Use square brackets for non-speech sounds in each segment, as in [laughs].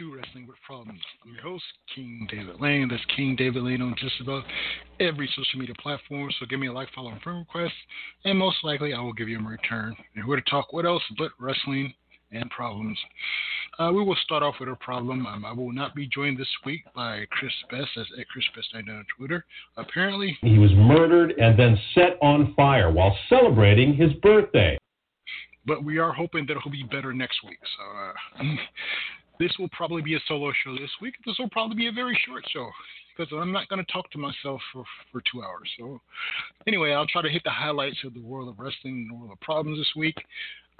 to Wrestling with Problems. I'm your host, King David Lane. That's King David Lane on just about every social media platform. So give me a like, follow, and friend request, and most likely I will give you a return. And we're to talk what else but wrestling and problems. Uh, we will start off with a problem. Um, I will not be joined this week by Chris Best, that's at Chris Best I know on Twitter. Apparently, he was murdered and then set on fire while celebrating his birthday. But we are hoping that he'll be better next week. So uh, this will probably be a solo show this week. This will probably be a very short show because I'm not going to talk to myself for, for two hours. So, anyway, I'll try to hit the highlights of the world of wrestling and the world of problems this week.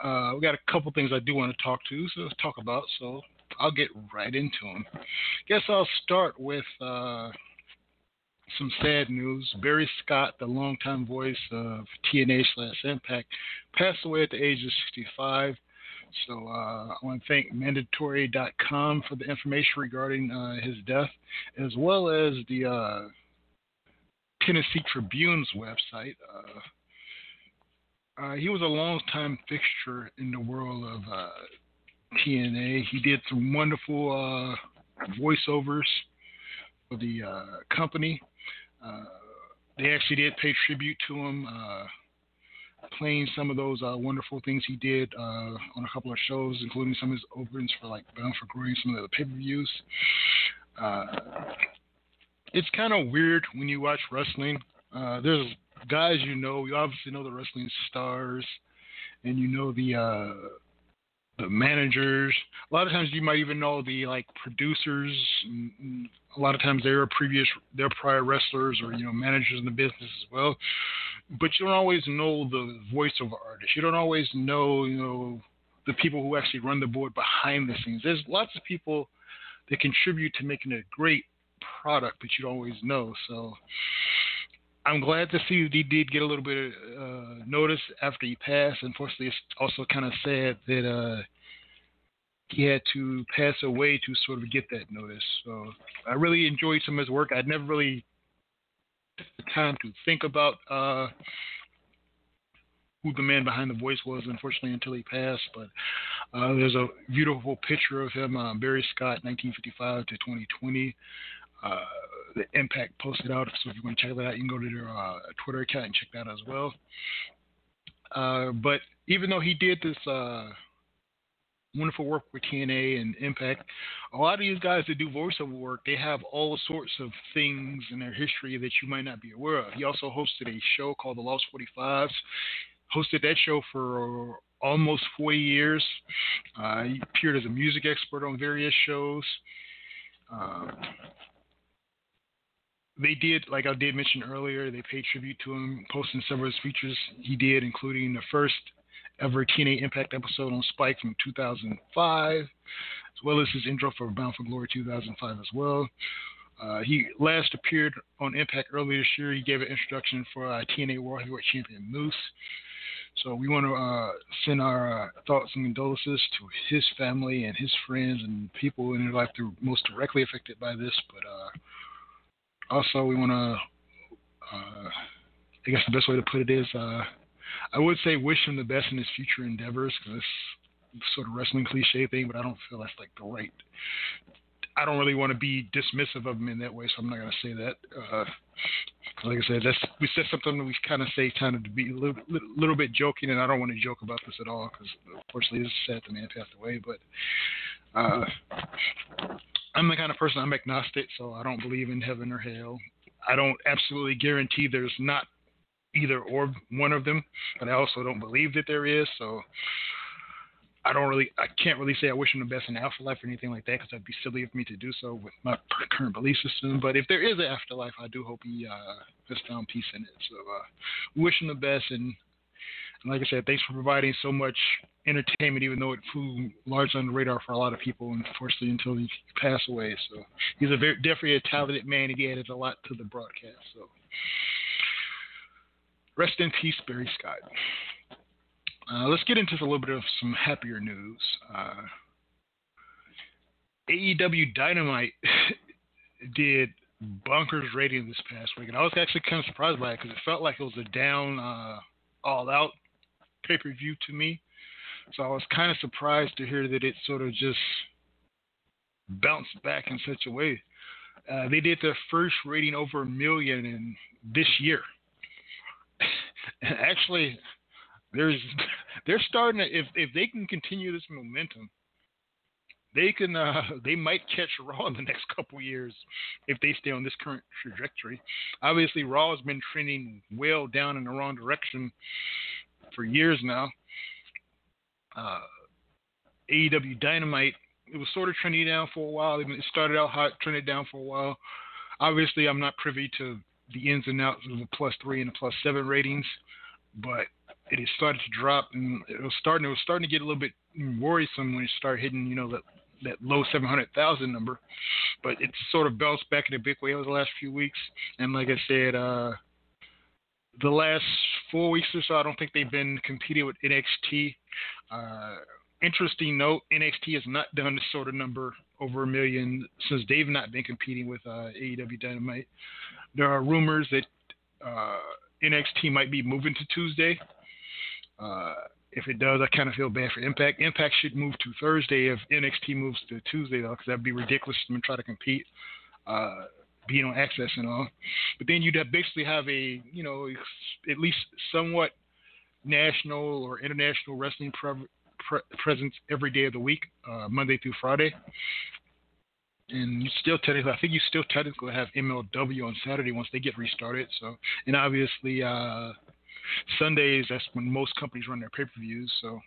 Uh, we got a couple things I do want to talk to, so talk about. So I'll get right into them. Guess I'll start with uh, some sad news. Barry Scott, the longtime voice of TNA slash Impact, passed away at the age of 65. So uh, I want to thank mandatory.com for the information regarding uh, his death, as well as the uh, Tennessee Tribune's website. Uh, uh, he was a long-time fixture in the world of uh, TNA. He did some wonderful voiceovers for the company. They actually did pay tribute to him, playing some of those uh, wonderful things he did uh, on a couple of shows, including some of his openings for like Bound for Glory, some of the pay-per-views. Uh, it's kind of weird when you watch wrestling. there's guys you know, you obviously know the wrestling stars, and you know the uh, the managers. A lot of times you might even know the like producers. A lot of times they're previous, they're prior wrestlers or you know managers in the business as well. But you don't always know the voiceover artist. You don't always know you know the people who actually run the board behind the scenes. There's lots of people that contribute to making a great product, but you don't always know. So I'm glad to see he did get a little bit of uh, notice after he passed. Unfortunately, it's also kind of sad that uh, he had to pass away to sort of get that notice. So I really enjoyed some of his work. I'd never really time to think about uh, who the man behind the voice was, unfortunately, until he passed. But uh, there's a beautiful picture of him, uh, Barry Scott, 1955 to 2020. Uh, the Impact posted out. So if you want to check that out, you can go to their uh, Twitter account and check that out as well. Uh, but even though he did this uh, wonderful work with TNA and Impact, a lot of these guys that do voiceover work, they have all sorts of things in their history that you might not be aware of. He also hosted a show called The Lost 45s. Hosted that show for almost 40 years. Uh, he appeared as a music expert on various shows. Uh, they did, like I did mention earlier, they paid tribute to him, posting several of his features he did, including the first ever TNA Impact episode on Spike from 2005, as well as his intro for Bound for Glory 2005 as well. Uh, he last appeared on Impact earlier this year. He gave an introduction for uh, TNA World Heavyweight Champion Moose. So we want to uh, send our uh, thoughts and condolences to his family and his friends and people in their life that were most directly affected by this. But uh, also, we want to uh, I guess the best way to put it is, I would say wish him the best in his future endeavors because it's sort of wrestling cliche thing, but I don't feel that's like the right. I don't really want to be dismissive of him in that way, so I'm not going to say that. Uh, like I said, that's we said something that we kind of say kind of to be a little, little, bit joking, and I don't want to joke about this at all because unfortunately it's sad the man passed away. But uh, I'm the kind of person I'm agnostic, so I don't believe in heaven or hell. I don't absolutely guarantee there's not either or one of them, but I also don't believe that there is. So I don't really, I can't really say I wish him the best in the afterlife or anything like that because that'd be silly of me to do so with my current belief system. But if there is an afterlife, I do hope he uh, has found peace in it. So uh, wish him the best, and, and like I said, thanks for providing so much entertainment, even though it flew large on the radar for a lot of people, unfortunately, until he passed away. So he's a very definitely a talented man. And he added a lot to the broadcast. So rest in peace, Barry Scott. Uh, let's get into a little bit of some happier news. Uh, AEW Dynamite [laughs] did bonkers rating this past week, and I was actually kind of surprised by it because it felt like it was a down, uh, all out pay per view to me. So I was kind of surprised to hear that it sort of just bounced back in such a way. Uh, they did their first rating over a million in this year. [laughs] Actually, there's [laughs] they're starting to if if they can continue this momentum, they can uh, [laughs] they might catch Raw in the next couple years if they stay on this current trajectory. Obviously, Raw has been trending well down in the wrong direction for years now. Uh, AEW Dynamite it was sort of trending down for a while. It started out hot, trended down for a while. Obviously, I'm not privy to the ins and outs of the plus three and the plus seven ratings, but it started to drop, and it was starting. It was starting to get a little bit worrisome when it started hitting, you know, that that low 700,000 number. But it sort of bounced back in a big way over the last few weeks. And like I said, uh, the last four weeks or so, I don't think they've been competing with NXT. Uh, interesting note: NXT has not done this sort of number over a million since they've not been competing with uh, AEW Dynamite. There are rumors that uh, NXT might be moving to Tuesday. Uh, if it does, I kind of feel bad for Impact. Impact should move to Thursday if NXT moves to Tuesday, though, because that'd be ridiculous to try to compete, uh, being on AXS and all. But then you'd have basically have a, you know, at least somewhat national or international wrestling pre- pre- presence every day of the week, uh, Monday through Friday. And you still technically, I think you still technically have MLW on Saturday once they get restarted. So, and obviously, uh, Sundays, that's when most companies run their pay per views. So,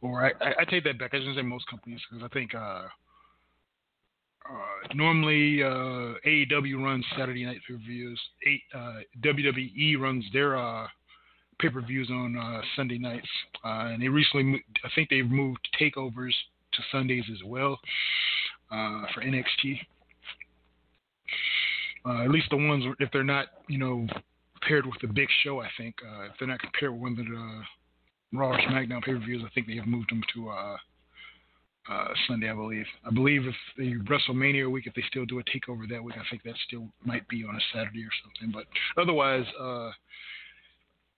or I, I, I, take that back. I shouldn't say most companies because I think uh, uh, normally uh, AEW runs Saturday night pay per views. Uh, WWE runs their uh, pay per views on uh, Sunday nights, and they recently, I think they've moved takeovers to Sundays as well for NXT. at least the ones if they're not, you know, paired with the big show. I think uh, if they're not compared with one of the uh, Raw or SmackDown pay per views, I think they have moved them to uh, uh, Sunday. I believe. I believe if the WrestleMania week, if they still do a takeover that week, I think that still might be on a Saturday or something. But otherwise, uh,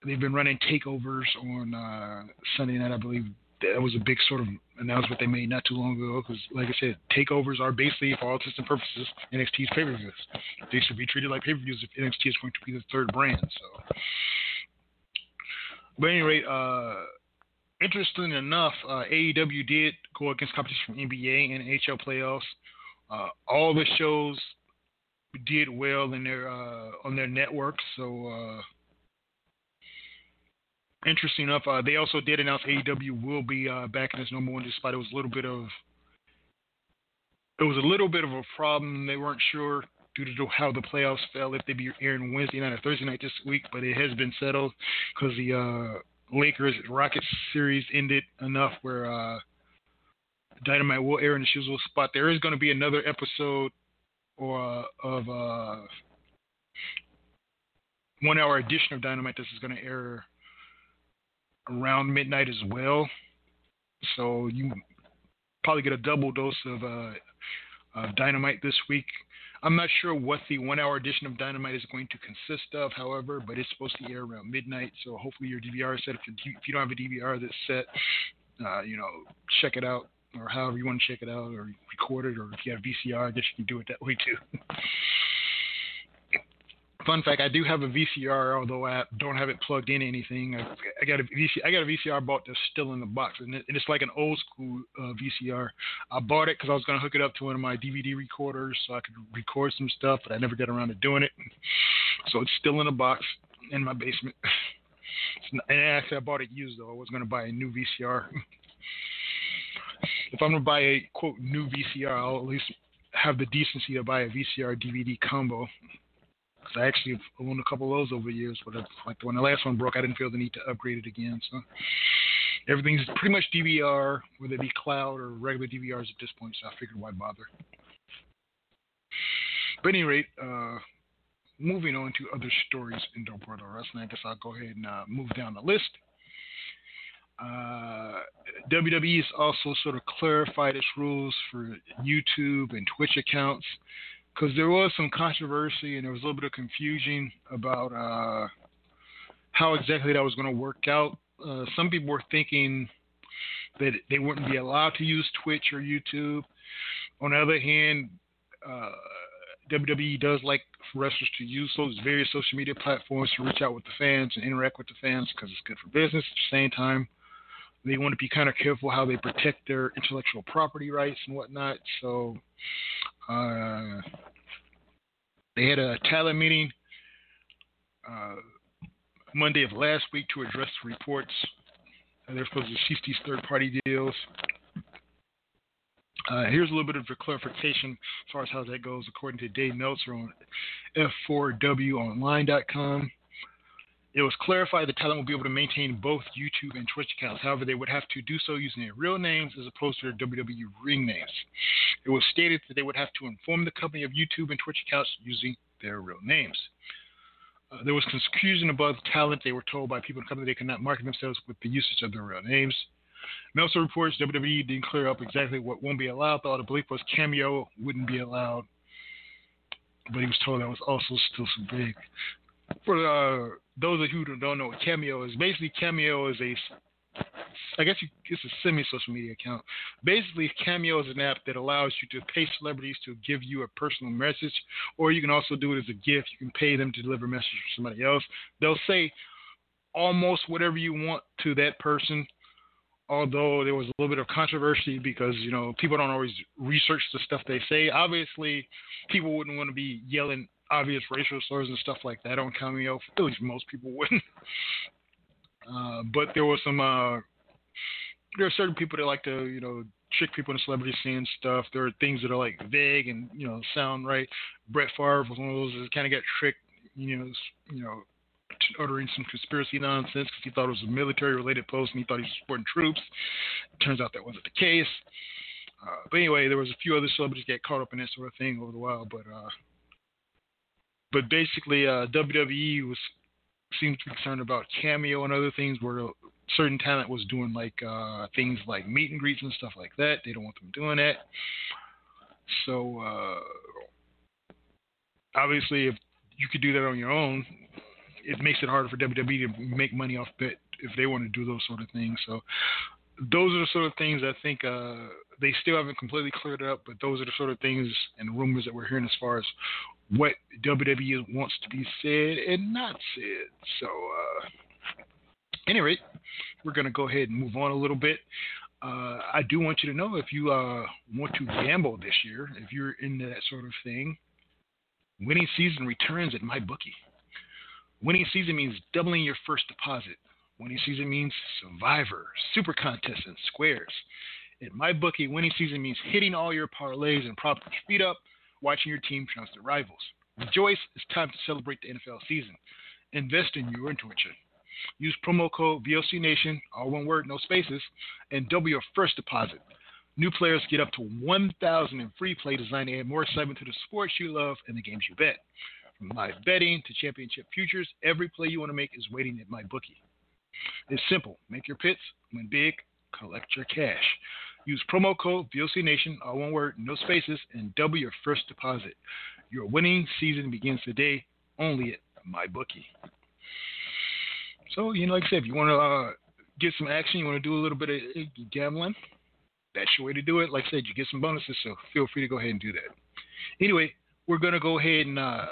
they've been running takeovers on uh, Sunday night. I believe that was a big sort of announcement they made not too long ago. Because, like I said, takeovers are basically, for all intents and purposes, NXT's pay per views. They should be treated like pay per views if NXT is going to be the third brand. So, but anyway, uh, interesting enough, uh, AEW did go against competition from NBA and NHL playoffs. Uh, all the shows did well in their uh, on their networks, so uh, interesting enough, uh, they also did announce AEW will be uh, back in its number one, despite it was a little bit of it was a little bit of a problem. They weren't sure due to how the playoffs fell if they'd be airing Wednesday night or Thursday night this week, but it has been settled because the uh, Lakers Rockets series ended enough where uh, Dynamite will air in the usual spot. There is going to be another episode or uh, of uh, one hour edition of Dynamite. This is going to air around midnight as well. So you probably get a double dose of uh, dynamite this week. I'm not sure what the one hour edition of Dynamite is going to consist of, however, but it's supposed to air around midnight. So hopefully your DVR is set. If you, if you don't have a DVR that's set, uh, you know, check it out or however you want to check it out or record it. Or if you have VCR, I guess you can do it that way too. [laughs] Fun fact: I do have a VCR, although I don't have it plugged in anything. I, I got a VCR. I got a VCR bought that's still in the box, and, it, and it's like an old school uh, VCR. I bought it because I was gonna hook it up to one of my DVD recorders so I could record some stuff, but I never got around to doing it. So it's still in a box in my basement. Not, and actually, I bought it used though. I was gonna buy a new VCR. if I'm gonna buy a quote new VCR, I'll at least have the decency to buy a VCR DVD combo I actually owned a couple of those over the years, but like when the last one broke, I didn't feel the need to upgrade it again. So everything's pretty much DVR, whether it be cloud or regular DVRs at this point. So I figured why bother. But at any rate, uh, moving on to other stories in World of Wrestling, I guess I'll go ahead and uh, move down the list. Uh, WWE has also sort of clarified its rules for YouTube and Twitch accounts because there was some controversy and there was a little bit of confusion about uh, how exactly that was going to work out. Uh, some people were thinking that they wouldn't be allowed to use Twitch or YouTube. On the other hand, uh, WWE does like wrestlers to use those various social media platforms to reach out with the fans and interact with the fans because it's good for business. At the same time, they want to be kind of careful how they protect their intellectual property rights and whatnot. So uh, they had a talent meeting uh, Monday of last week to address the reports. They're supposed to cease these third-party deals. Uh, here's a little bit of a clarification as far as how that goes, according to Dave Meltzer on F4WOnline.com. It was clarified the talent will be able to maintain both YouTube and Twitch accounts. However, they would have to do so using their real names as opposed to their WWE ring names. It was stated that they would have to inform the company of YouTube and Twitch accounts using their real names. Uh, there was confusion about the talent. They were told by people in the company they could not market themselves with the usage of their real names. Meltzer reports WWE didn't clear up exactly what won't be allowed, though the belief was Cameo wouldn't be allowed. But he was told that was also still so big for uh, those of you who don't know what Cameo is, basically Cameo is a, I guess it's a semi-social media account. Basically, Cameo is an app that allows you to pay celebrities to give you a personal message, or you can also do it as a gift. You can pay them to deliver a message for somebody else. They'll say almost whatever you want to that person. Although there was a little bit of controversy because you know people don't always research the stuff they say. Obviously, people wouldn't want to be yelling obvious racial slurs and stuff like that on Cameo. At least most people wouldn't. [laughs] Uh, but there was some. Uh, there are certain people that like to, you know, trick people in celebrity scene stuff. There are things that are like vague and you know sound right. Brett Favre was one of those that kind of got tricked, you know, you know, uttering some conspiracy nonsense because he thought it was a military-related post and he thought he was supporting troops. It turns out that wasn't the case. Uh, but anyway, there was a few other celebrities get caught up in that sort of thing over the while. But uh, but basically, uh, WWE was seems to be concerned about cameo and other things where certain talent was doing like uh, things like meet and greets and stuff like that. They don't want them doing that. So uh, obviously, if you could do that on your own, it makes it harder for WWE to make money off it if they want to do those sort of things. So those are the sort of things I think uh, they still haven't completely cleared it up, but those are the sort of things and rumors that we're hearing as far as what WWE wants to be said and not said. So, uh, any rate, we're going to go ahead and move on a little bit. Uh, I do want you to know if you uh, want to gamble this year, if you're into that sort of thing, winning season returns at my bookie. Winning season means doubling your first deposit. Winning season means Survivor, Super Contest, and Squares. At MyBookie, winning season means hitting all your parlays and propping your feet up – watching your team trounce their rivals. Rejoice, it's time to celebrate the NFL season. Invest in your intuition. Use promo code VOCNation, all one word, no spaces, and double your first deposit. New players get up to 1000 in free play designed to add more excitement to the sports you love and the games you bet. From live betting to championship futures, every play you want to make is waiting at MyBookie. It's simple. Make your pits, win big, collect your cash. Use promo code VOCNation, all one word, no spaces, and double your first deposit. Your winning season begins today only at MyBookie. So, you know, like I said, if you want to uh, get some action, you want to do a little bit of gambling, that's your way to do it. Like I said, you get some bonuses, so feel free to go ahead and do that. Anyway, we're going to go ahead and uh,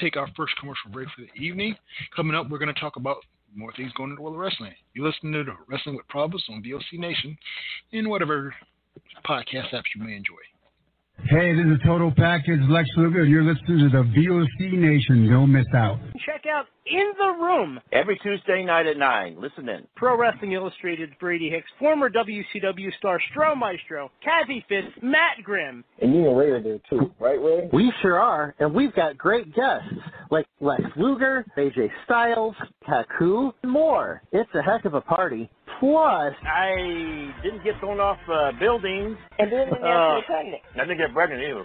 take our first commercial break for the evening. Coming up, we're going to talk about more things going into the world of wrestling. You listen to the Wrestling with Problems on VOC Nation and whatever podcast apps you may enjoy. Hey, this is Total Package Lex Luger. You're listening to the VOC Nation. Don't miss out. Check out In the Room every Tuesday night at 9. Listen in. Pro Wrestling Illustrated's Brady Hicks, former WCW star Stro Maestro, Kathie Fitz, Matt Grimm. And you and Ray are there too, right, Ray? We sure are, and we've got great guests like Lex Luger, AJ Styles, Haku, and more. It's a heck of a party. Plus, I didn't get thrown off uh, buildings. And didn't get Uh, pregnant. I didn't get pregnant either.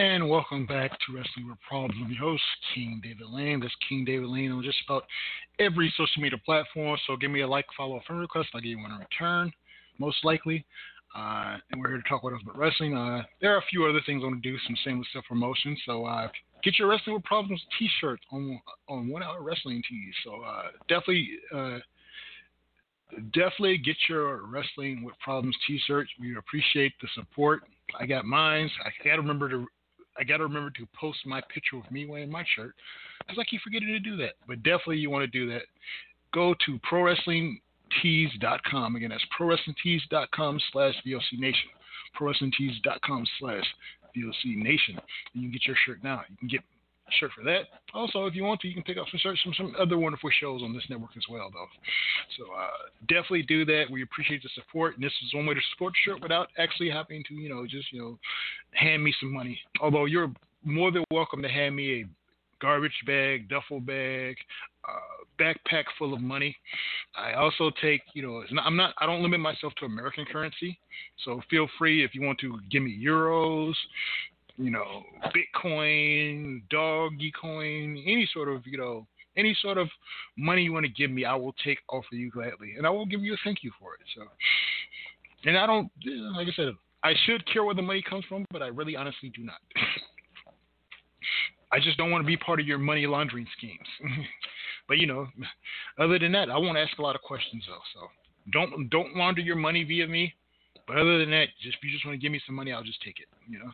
And welcome back to Wrestling with Problems. I'm your host, King David Lane. That's King David Lane on just about every social media platform. So give me a like, follow, a friend request. I'll give you one in return, most likely. Uh, and we're here to talk about us about wrestling. Uh, there are a few other things I want to do, some same shameless self promotion. So uh, get your Wrestling with Problems T-shirt on on One Hour Wrestling Tees. So uh, definitely. Uh, definitely get your Wrestling with Problems T-shirt. We appreciate the support. I got mine. I got to remember to I got to remember to post my picture of me wearing my shirt because I keep forgetting to do that. But definitely, you want to do that. Go to ProWrestlingTees.com. Again, that's ProWrestlingTees.com slash VOC Nation. ProWrestlingTees.com slash VOC Nation. And you can get your shirt now. You can get shirt for that. Also, if you want to, you can pick up some shirts from some other wonderful shows on this network as well, though. So uh, definitely do that. We appreciate the support, and this is one way to support the shirt without actually having to, you know, just you know, hand me some money. Although you're more than welcome to hand me a garbage bag, duffel bag, uh, backpack full of money. I also take, you know, not, I'm not, I don't limit myself to American currency. So feel free if you want to give me euros, you know, Bitcoin, doggy coin, any sort of, you know, any sort of money you want to give me, I will take off of you gladly, and I will give you a thank you for it. So, and I don't, like I said, I should care where the money comes from, but I really honestly do not. I just don't want to be part of your money laundering schemes. [laughs] But you know, other than that, I won't ask a lot of questions though. So don't don't launder your money via me. But other than that, just if you just want to give me some money, I'll just take it. You know.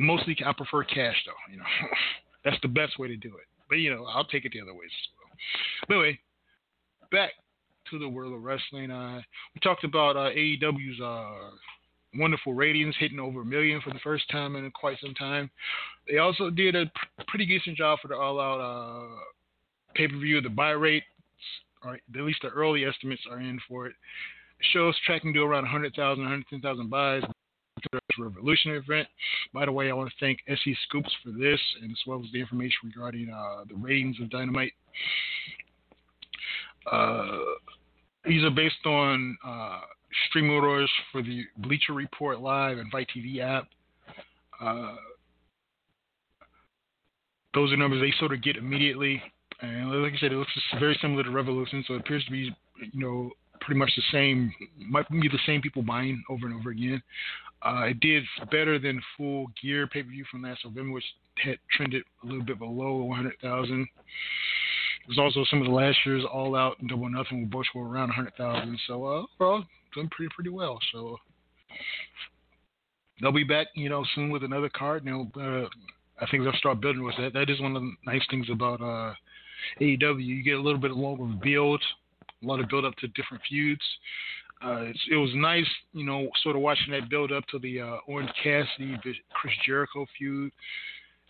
Mostly, I prefer cash though. You know, [laughs] that's the best way to do it. But you know, I'll take it the other ways as well. But anyway, back to the world of wrestling. Uh, we talked about uh, AEW's uh, wonderful ratings, hitting over a million for the first time in quite some time. They also did a pr- pretty decent job for the All Out uh, pay per view. The buy rate, or at least the early estimates are in for it. Show's tracking to around 100,000, 110,000 buys. Revolution event. By the way, I want to thank SE Scoops for this, and as well as the information regarding uh, the ratings of Dynamite. Uh, these are based on uh, stream orders for the Bleacher Report Live and FITE TV app. Uh, those are numbers they sort of get immediately, and like I said, it looks very similar to Revolution, so it appears to be, you know, pretty much the same. Might be the same people buying over and over again. Uh, it did better than Full Gear pay per view from last November, which had trended a little bit below 100,000. There's also some of the last year's All Out and Double Nothing, with both were around 100,000. So uh, overall, doing pretty pretty well. So they'll be back, you know, soon with another card. Know, uh, I think they'll start building with that. That is one of the nice things about uh, AEW. You get a little bit of longer build, a lot of build up to different feuds. Uh, it was nice, you know, sort of watching that build up to the uh, Orange Cassidy, Chris Jericho feud,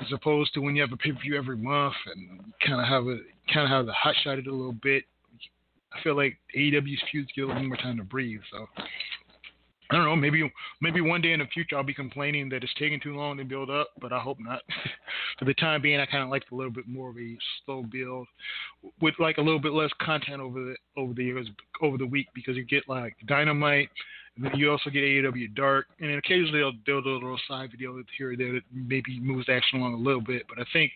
as opposed to when you have a pay per view every month and kind of have a kind of have the hot shot it a little bit. I feel like AEW's feuds get a little more time to breathe. So I don't know. Maybe maybe one day in the future I'll be complaining that it's taking too long to build up, but I hope not. [laughs] For the time being, I kind of like a little bit more of a slow build, with like a little bit less content over the over the years over the week because you get like Dynamite, and then you also get AEW Dark, and then occasionally they'll do a little side video here or there that maybe moves the action along a little bit. But I think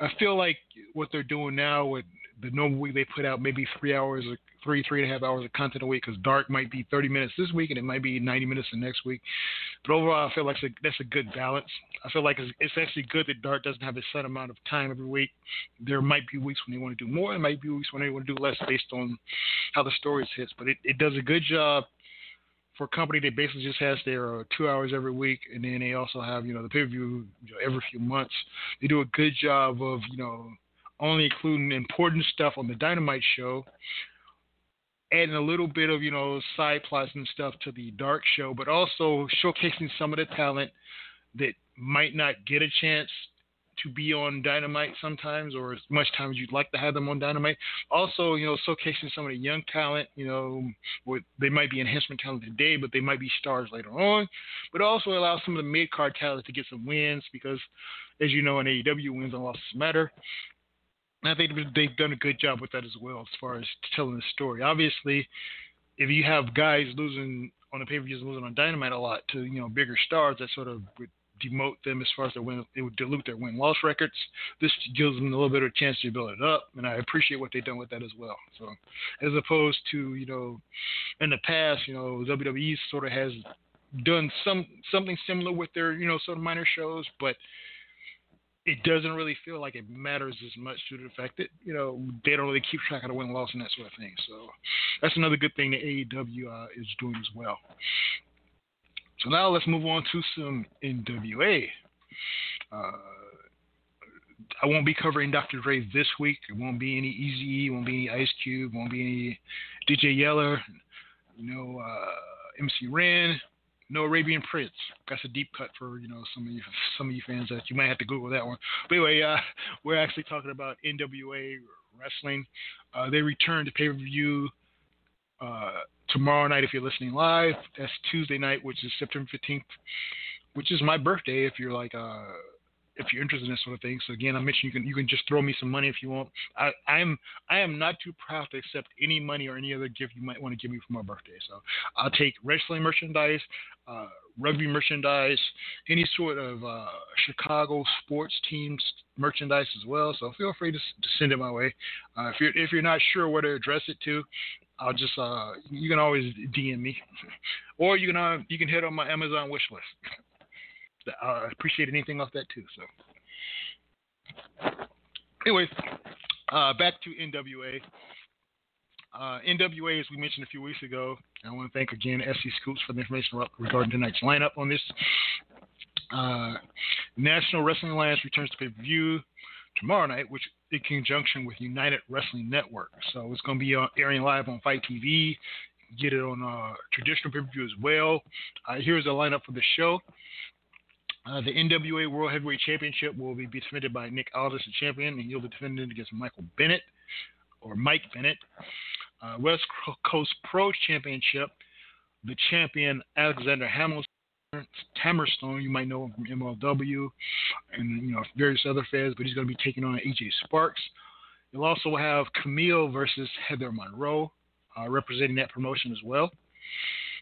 I feel like what they're doing now with the normal week they put out maybe three hours or three three and a half hours of content a week because dark might be 30 minutes this week and it might be 90 minutes the next week. But overall i feel like that's a good balance. I feel like it's, it's actually good that dark doesn't have a set amount of time every week. There might be weeks when they want to do more there might be weeks when they want to do less based on how the stories hits but it, it does a good job for a company that basically just has their uh, two hours every week, and then they also have you know the pay per view you know, every few months. They do a good job of you know only including important stuff on the Dynamite show, adding a little bit of you know side plots and stuff to the Dark show, but also showcasing some of the talent that might not get a chance to be on Dynamite sometimes, or as much time as you'd like to have them on Dynamite. Also, you know, showcasing some of the young talent. You know, with, they might be enhancement talent today, but they might be stars later on. But also allow some of the mid card talent to get some wins because, as you know, in AEW, wins and losses matter. I think they've done a good job with that as well, as far as telling the story. Obviously, if you have guys losing on the pay per views, losing on Dynamite a lot to you know bigger stars, that sort of would demote them as far as their win. It would dilute their win loss records. This gives them a little bit of a chance to build it up, and I appreciate what they've done with that as well. So, as opposed to you know, in the past, you know, WWE sort of has done some something similar with their you know sort of minor shows, but it doesn't really feel like it matters as much due to the fact that you know they don't really keep track of the win loss and that sort of thing. So that's another good thing that AEW uh, is doing as well. So now let's move on to some NWA. Uh, I won't be covering Dr. Dre this week. It won't be any Easy, won't be any Ice Cube, won't be any DJ Yella, no uh, MC Ren, no Arabian Prince. That's a deep cut for you know some of you some of you fans that you might have to Google that one. But anyway, uh, [laughs] we're actually talking about NWA wrestling. Uh, they return to pay per view uh, tomorrow night if you're listening live. That's Tuesday night, which is September 15th, which is my birthday. If you're like uh, if you're interested in this sort of thing. So again, I mentioned you can you can just throw me some money if you want. I I'm I am not too proud to accept any money or any other gift you might want to give me for my birthday. So I'll take wrestling merchandise, uh, rugby merchandise, any sort of uh, Chicago sports teams merchandise as well. So feel free to, to send it my way. Uh, if you're if you're not sure where to address it to, I'll just uh, you can always DM me, [laughs] or you can uh, you can hit on my Amazon wish list. [laughs] I appreciate anything off that too. So anyways, uh, back to NWA. Uh, NWA, as we mentioned a few weeks ago, I want to thank again SE Scoops for the information regarding tonight's lineup on this. Uh, National Wrestling Alliance returns to pay per view tomorrow night, which in conjunction with United Wrestling Network. So it's going to be uh, airing live on FITE TV. Get it on uh, traditional pay per view as well. Uh, here's the lineup for the show. Uh, the NWA World Heavyweight Championship will be defended by Nick Aldis, the champion, and he'll be defending against Michael Bennett or Mike Bennett. Uh, West Coast Pro Championship, the champion Alexander Hamilton, Hammerstone, you might know him from MLW and you know various other feds, but he's going to be taking on AJ Sparks. You'll also have Camille versus Heather Monroe, uh, representing that promotion as well.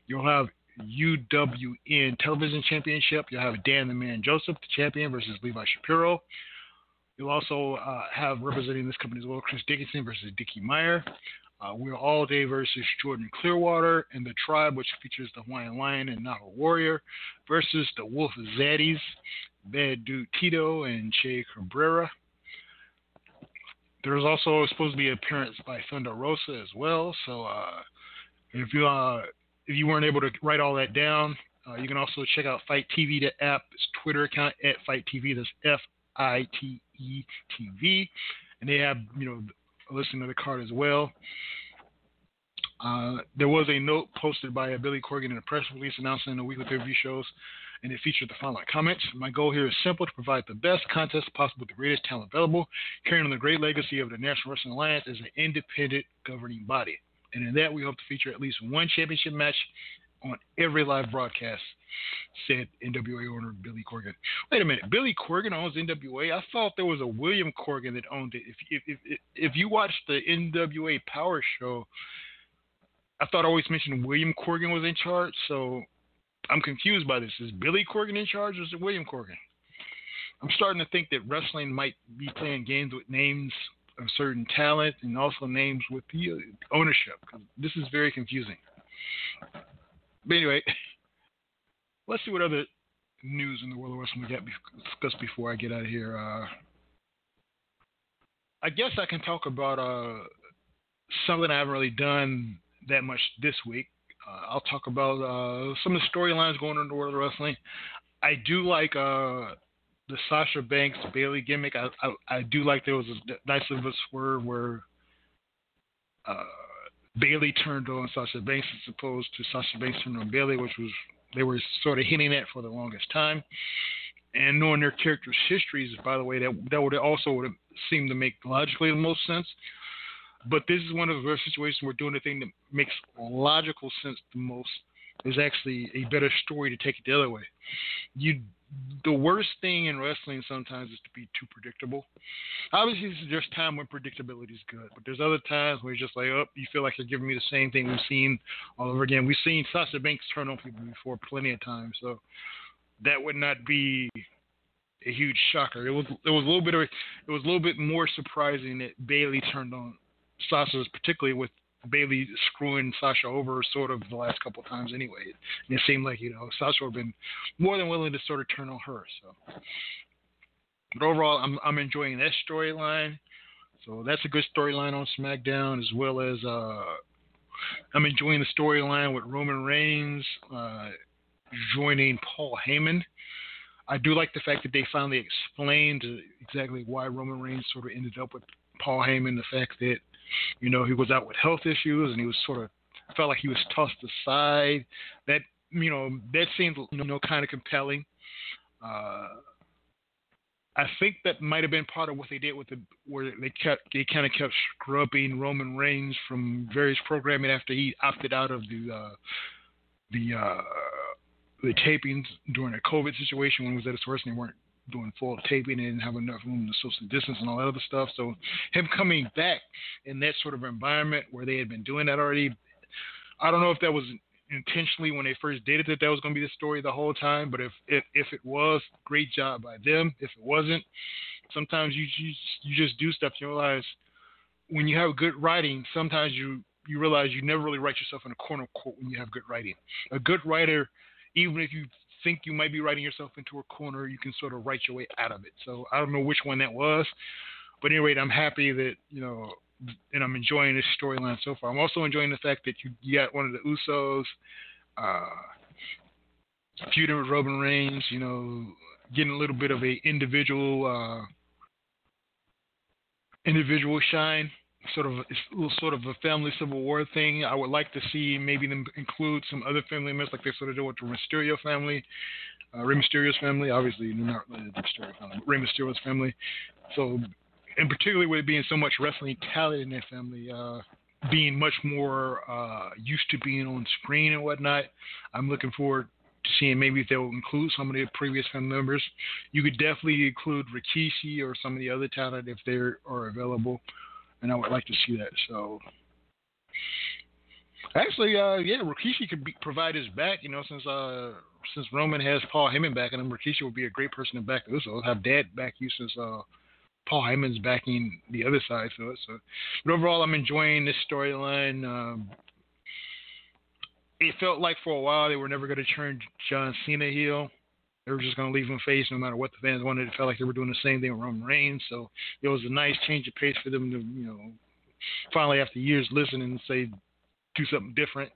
You'll have UWN Television Championship. You'll have Dan the Man Joseph, the champion, versus Levi Shapiro. You'll also uh, have representing this company as well Chris Dickinson versus Dickie Meyer. Uh, we're All Day versus Jordan Clearwater and the Tribe, which features the Hawaiian Lion and Naga Warrior, versus the Wolf Zaddies, Bad Dude Tito and Che Cabrera. There's also supposed to be an appearance by Thunder Rosa as well. So uh, if you uh, if you weren't able to write all that down, uh, you can also check out FITE TV, the app, its Twitter account at FITE TV. That's F I T E T V, and they have you know listen of the card as well. Uh, there was a note posted by Billy Corgan in a press release announcing the weekly pay-per-view shows, and it featured the following comments. My goal here is simple to provide the best contest possible with the greatest talent available, carrying on the great legacy of the National Wrestling Alliance as an independent governing body. And in that, we hope to feature at least one championship match on every live broadcast, said NWA owner Billy Corgan. Wait a minute, Billy Corgan owns NWA? I thought there was a William Corgan that owned it. If if if, if you watch the NWA Power Show, I thought I always mentioned William Corgan was in charge. So I'm confused by this. Is Billy Corgan in charge, or is it William Corgan? I'm starting to think that wrestling might be playing games with names of certain talent and also names with the ownership. This is very confusing. But anyway, [laughs] let's see what other news in the world of wrestling we got discussed before I get out of here. Uh, I guess I can talk about uh, something I haven't really done that much this week. Uh, I'll talk about uh, some of the storylines going on in the world of wrestling. I do like uh, the Sasha Banks Bayley gimmick. I, I, I do like there was a nice a swerve where uh, Bayley turned on Sasha Banks as opposed to Sasha Banks turned on Bayley, which was they were sort of hinting at for the longest time. And knowing their characters' histories, by the way, that that would also would seem to make logically the most sense. But this is one of those situations where doing the thing that makes logical sense the most is actually a better story to take it the other way. You the worst thing in wrestling sometimes is to be too predictable. Obviously, there's time when predictability is good, but there's other times where you're just like, oh, you feel like you're giving me the same thing we've seen all over again. We've seen Sasha Banks turn on people before plenty of times, so that would not be a huge shocker. It was it was a little bit of it was a little bit more surprising that Bayley turned on Sasha, particularly with Bayley screwing Sasha over sort of the last couple of times anyway. And it seemed like, you know, Sasha would have been more than willing to sort of turn on her. So but overall I'm I'm enjoying that storyline. So that's a good storyline on SmackDown as well as uh I'm enjoying the storyline with Roman Reigns uh, joining Paul Heyman. I do like the fact that they finally explained exactly why Roman Reigns sort of ended up with Paul Heyman, the fact that you know, he was out with health issues and he was sort of felt like he was tossed aside. That you know, that seemed you know kind of compelling. Uh, I think that might have been part of what they did with the where they kept they kind of kept scrubbing Roman Reigns from various programming after he opted out of the uh, the uh, the tapings during a COVID situation when he was at his worst and they weren't doing full taping and didn't have enough room to social distance and all that other stuff. So him coming back in that sort of environment where they had been doing that already, I don't know if that was intentionally when they first did it that that was going to be the story the whole time. But if if if it was, great job by them. If it wasn't, sometimes you you, you just do stuff. You realize when you have good writing, sometimes you you realize you never really write yourself in a corner quote when you have good writing. A good writer, even if you think you might be writing yourself into a corner, you can sort of write your way out of it. So I don't know which one that was, but anyway, I'm happy that you know, and I'm enjoying this storyline so far. I'm also enjoying the fact that you, got one of the Usos uh, feuding with Roman Reigns. You know, getting a little bit of a individual uh, individual shine. Sort of a sort of a family civil war thing. I would like to see maybe them include some other family members, like they sort of do with the Mysterio family, uh, Rey Mysterio's family. Obviously, not related to the Mysterio family, Rey Mysterio's family. So, and particularly with it being so much wrestling talent in their family, uh, being much more uh, used to being on screen and whatnot, I'm looking forward to seeing maybe if they'll include some of the previous family members. You could definitely include Rikishi or some of the other talent if they are available, and I would like to see that. So. Actually, uh, yeah, Rikishi could be, provide his back. You know, since uh, since Roman has Paul Heyman back, and Rikishi would be a great person to back also have Dad back you since uh, Paul Heyman's backing the other side. So, so but overall, I'm enjoying this storyline. Um, it felt like for a while they were never going to turn John Cena heel. They were just going to leave him face no matter what the fans wanted. It felt like they were doing the same thing with Roman Reigns. So it was a nice change of pace for them to, you know, finally after years listening and say do something different.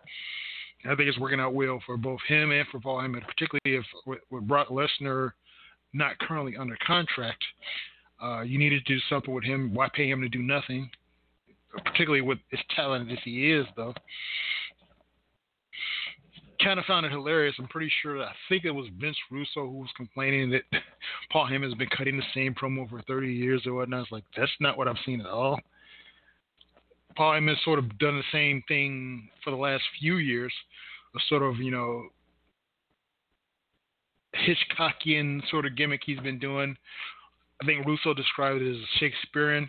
I think it's working out well for both him and for Paul Heyman, particularly if with, with Brock Lesnar not currently under contract. Uh, you need to do something with him. Why pay him to do nothing? Particularly with as talented as he is, though kind of found it hilarious. I'm pretty sure I think it was Vince Russo who was complaining that [laughs] Paul Heyman has been cutting the same promo for 30 years or whatnot. It's like that's not what I've seen at all. Paul Heyman has sort of done the same thing for the last few years, a sort of you know Hitchcockian sort of gimmick he's been doing. I think Russo described it as Shakespearean,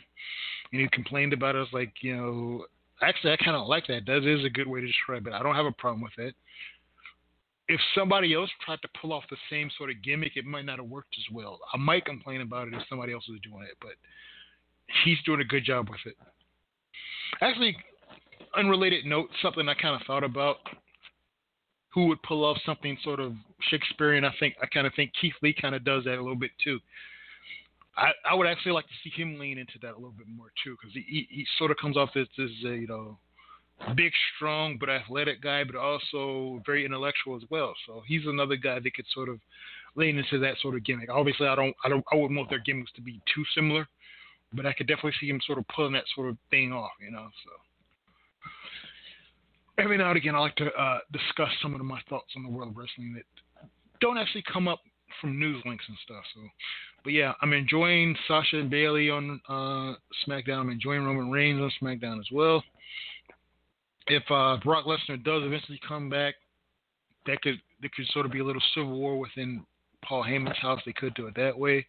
and he complained about it. It's like you know actually, I kind of like that. That is a good way to describe it. I don't have a problem with it if somebody else tried to pull off the same sort of gimmick, it might not have worked as well. I might complain about it if somebody else was doing it, but he's doing a good job with it. Actually, unrelated note, something I kind of thought about. Who would pull off something sort of Shakespearean? I think I kind of think Keith Lee kind of does that a little bit too. I, I would actually like to see him lean into that a little bit more too, because he, he, he sort of comes off as, as a, you know big, strong, but athletic guy, but also very intellectual as well. So he's another guy that could sort of lean into that sort of gimmick. Obviously, I don't, I don't, I wouldn't want their gimmicks to be too similar, but I could definitely see him sort of pulling that sort of thing off, you know. So every now and again, I like to uh, discuss some of my thoughts on the world of wrestling that don't actually come up from news links and stuff. So, but yeah, I'm enjoying Sasha and Bayley on uh, SmackDown. I'm enjoying Roman Reigns on SmackDown as well if uh, Brock Lesnar does eventually come back, that could there could sort of be a little civil war within Paul Heyman's house. They could do it that way,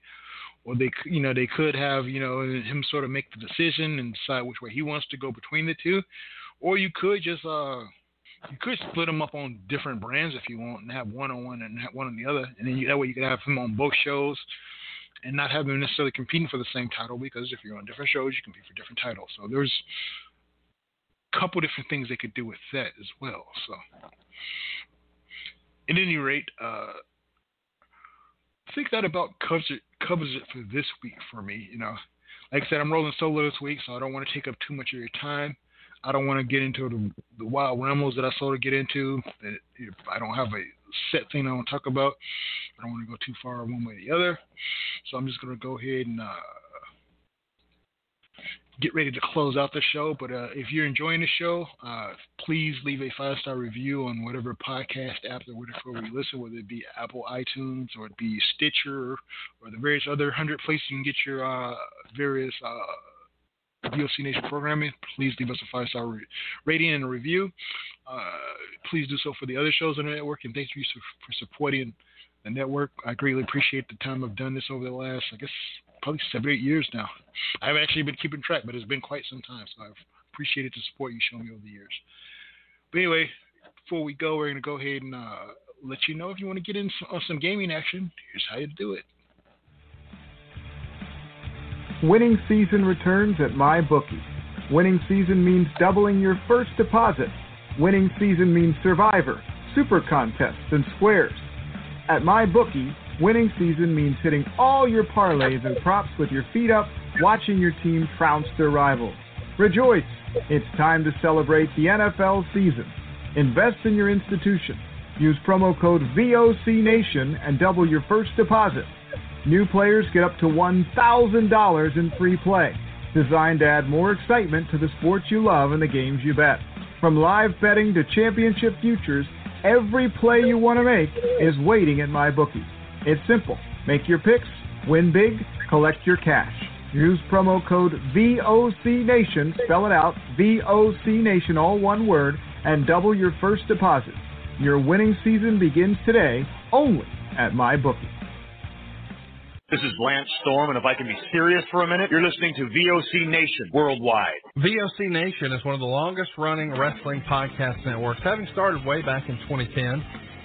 or they you know they could have you know him sort of make the decision and decide which way he wants to go between the two, or you could just uh you could split them up on different brands if you want and have one on one and one on the other, and then you, that way you could have him on both shows and not have him necessarily competing for the same title because if you're on different shows, you compete for different titles. So there's couple different things they could do with that as well. So, at any rate, uh, I think that about covers it, covers it for this week for me. You know, like I said, I'm rolling solo this week, so I don't want to take up too much of your time. I don't want to get into the, the wild rambles that I sort of get into. That I don't have a set thing I want to talk about. I don't want to go too far one way or the other. So I'm just going to go ahead and uh, get ready to close out the show. But uh, if you're enjoying the show, uh, please leave a five star review on whatever podcast app that where you listen, whether it be Apple iTunes or it be Stitcher or the various other hundred places you can get your uh, various uh, VOC Nation programming. Please leave us a five star re- rating and a review. Uh, please do so for the other shows on the network, and thank you for supporting the network. I greatly appreciate the time I've done this over the last, I guess, probably seven, eight years now. I've actually been keeping track, but it's been quite some time. So I've appreciated the support you show me over the years. But anyway, before we go, we're going to go ahead and uh, let you know if you want to get in some, some gaming action. Here's how you do it. Winning season returns at MyBookie. Winning season means doubling your first deposit. Winning season means Survivor, Super Contests, and Squares. At MyBookie, Winning season means hitting all your parlays and props with your feet up, watching your team trounce their rivals. Rejoice! It's time to celebrate the NFL season. Invest in your institution. Use promo code VOCNation and double your first deposit. New players get up to $1,000 in free play, designed to add more excitement to the sports you love and the games you bet. From live betting to championship futures, every play you want to make is waiting at MyBookie. It's simple. Make your picks, win big, collect your cash. Use promo code VOCNation, spell it out, VOCNation, all one word, and double your first deposit. Your winning season begins today only at MyBookie. This is Lance Storm, and if I can be serious for a minute, you're listening to VOC Nation worldwide. VOC Nation is one of the longest running wrestling podcast networks, having started way back in 2010.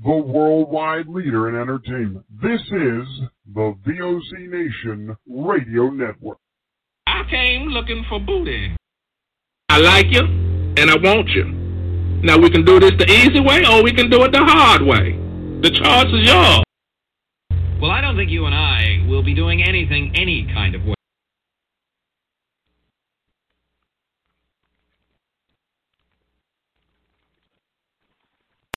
The worldwide leader in entertainment. This is the VOC Nation Radio Network. I came looking for booty. I like you, and I want you. Now we can do this the easy way, or we can do it the hard way. The choice is yours. Well, I don't think you and I will be doing anything any kind of way.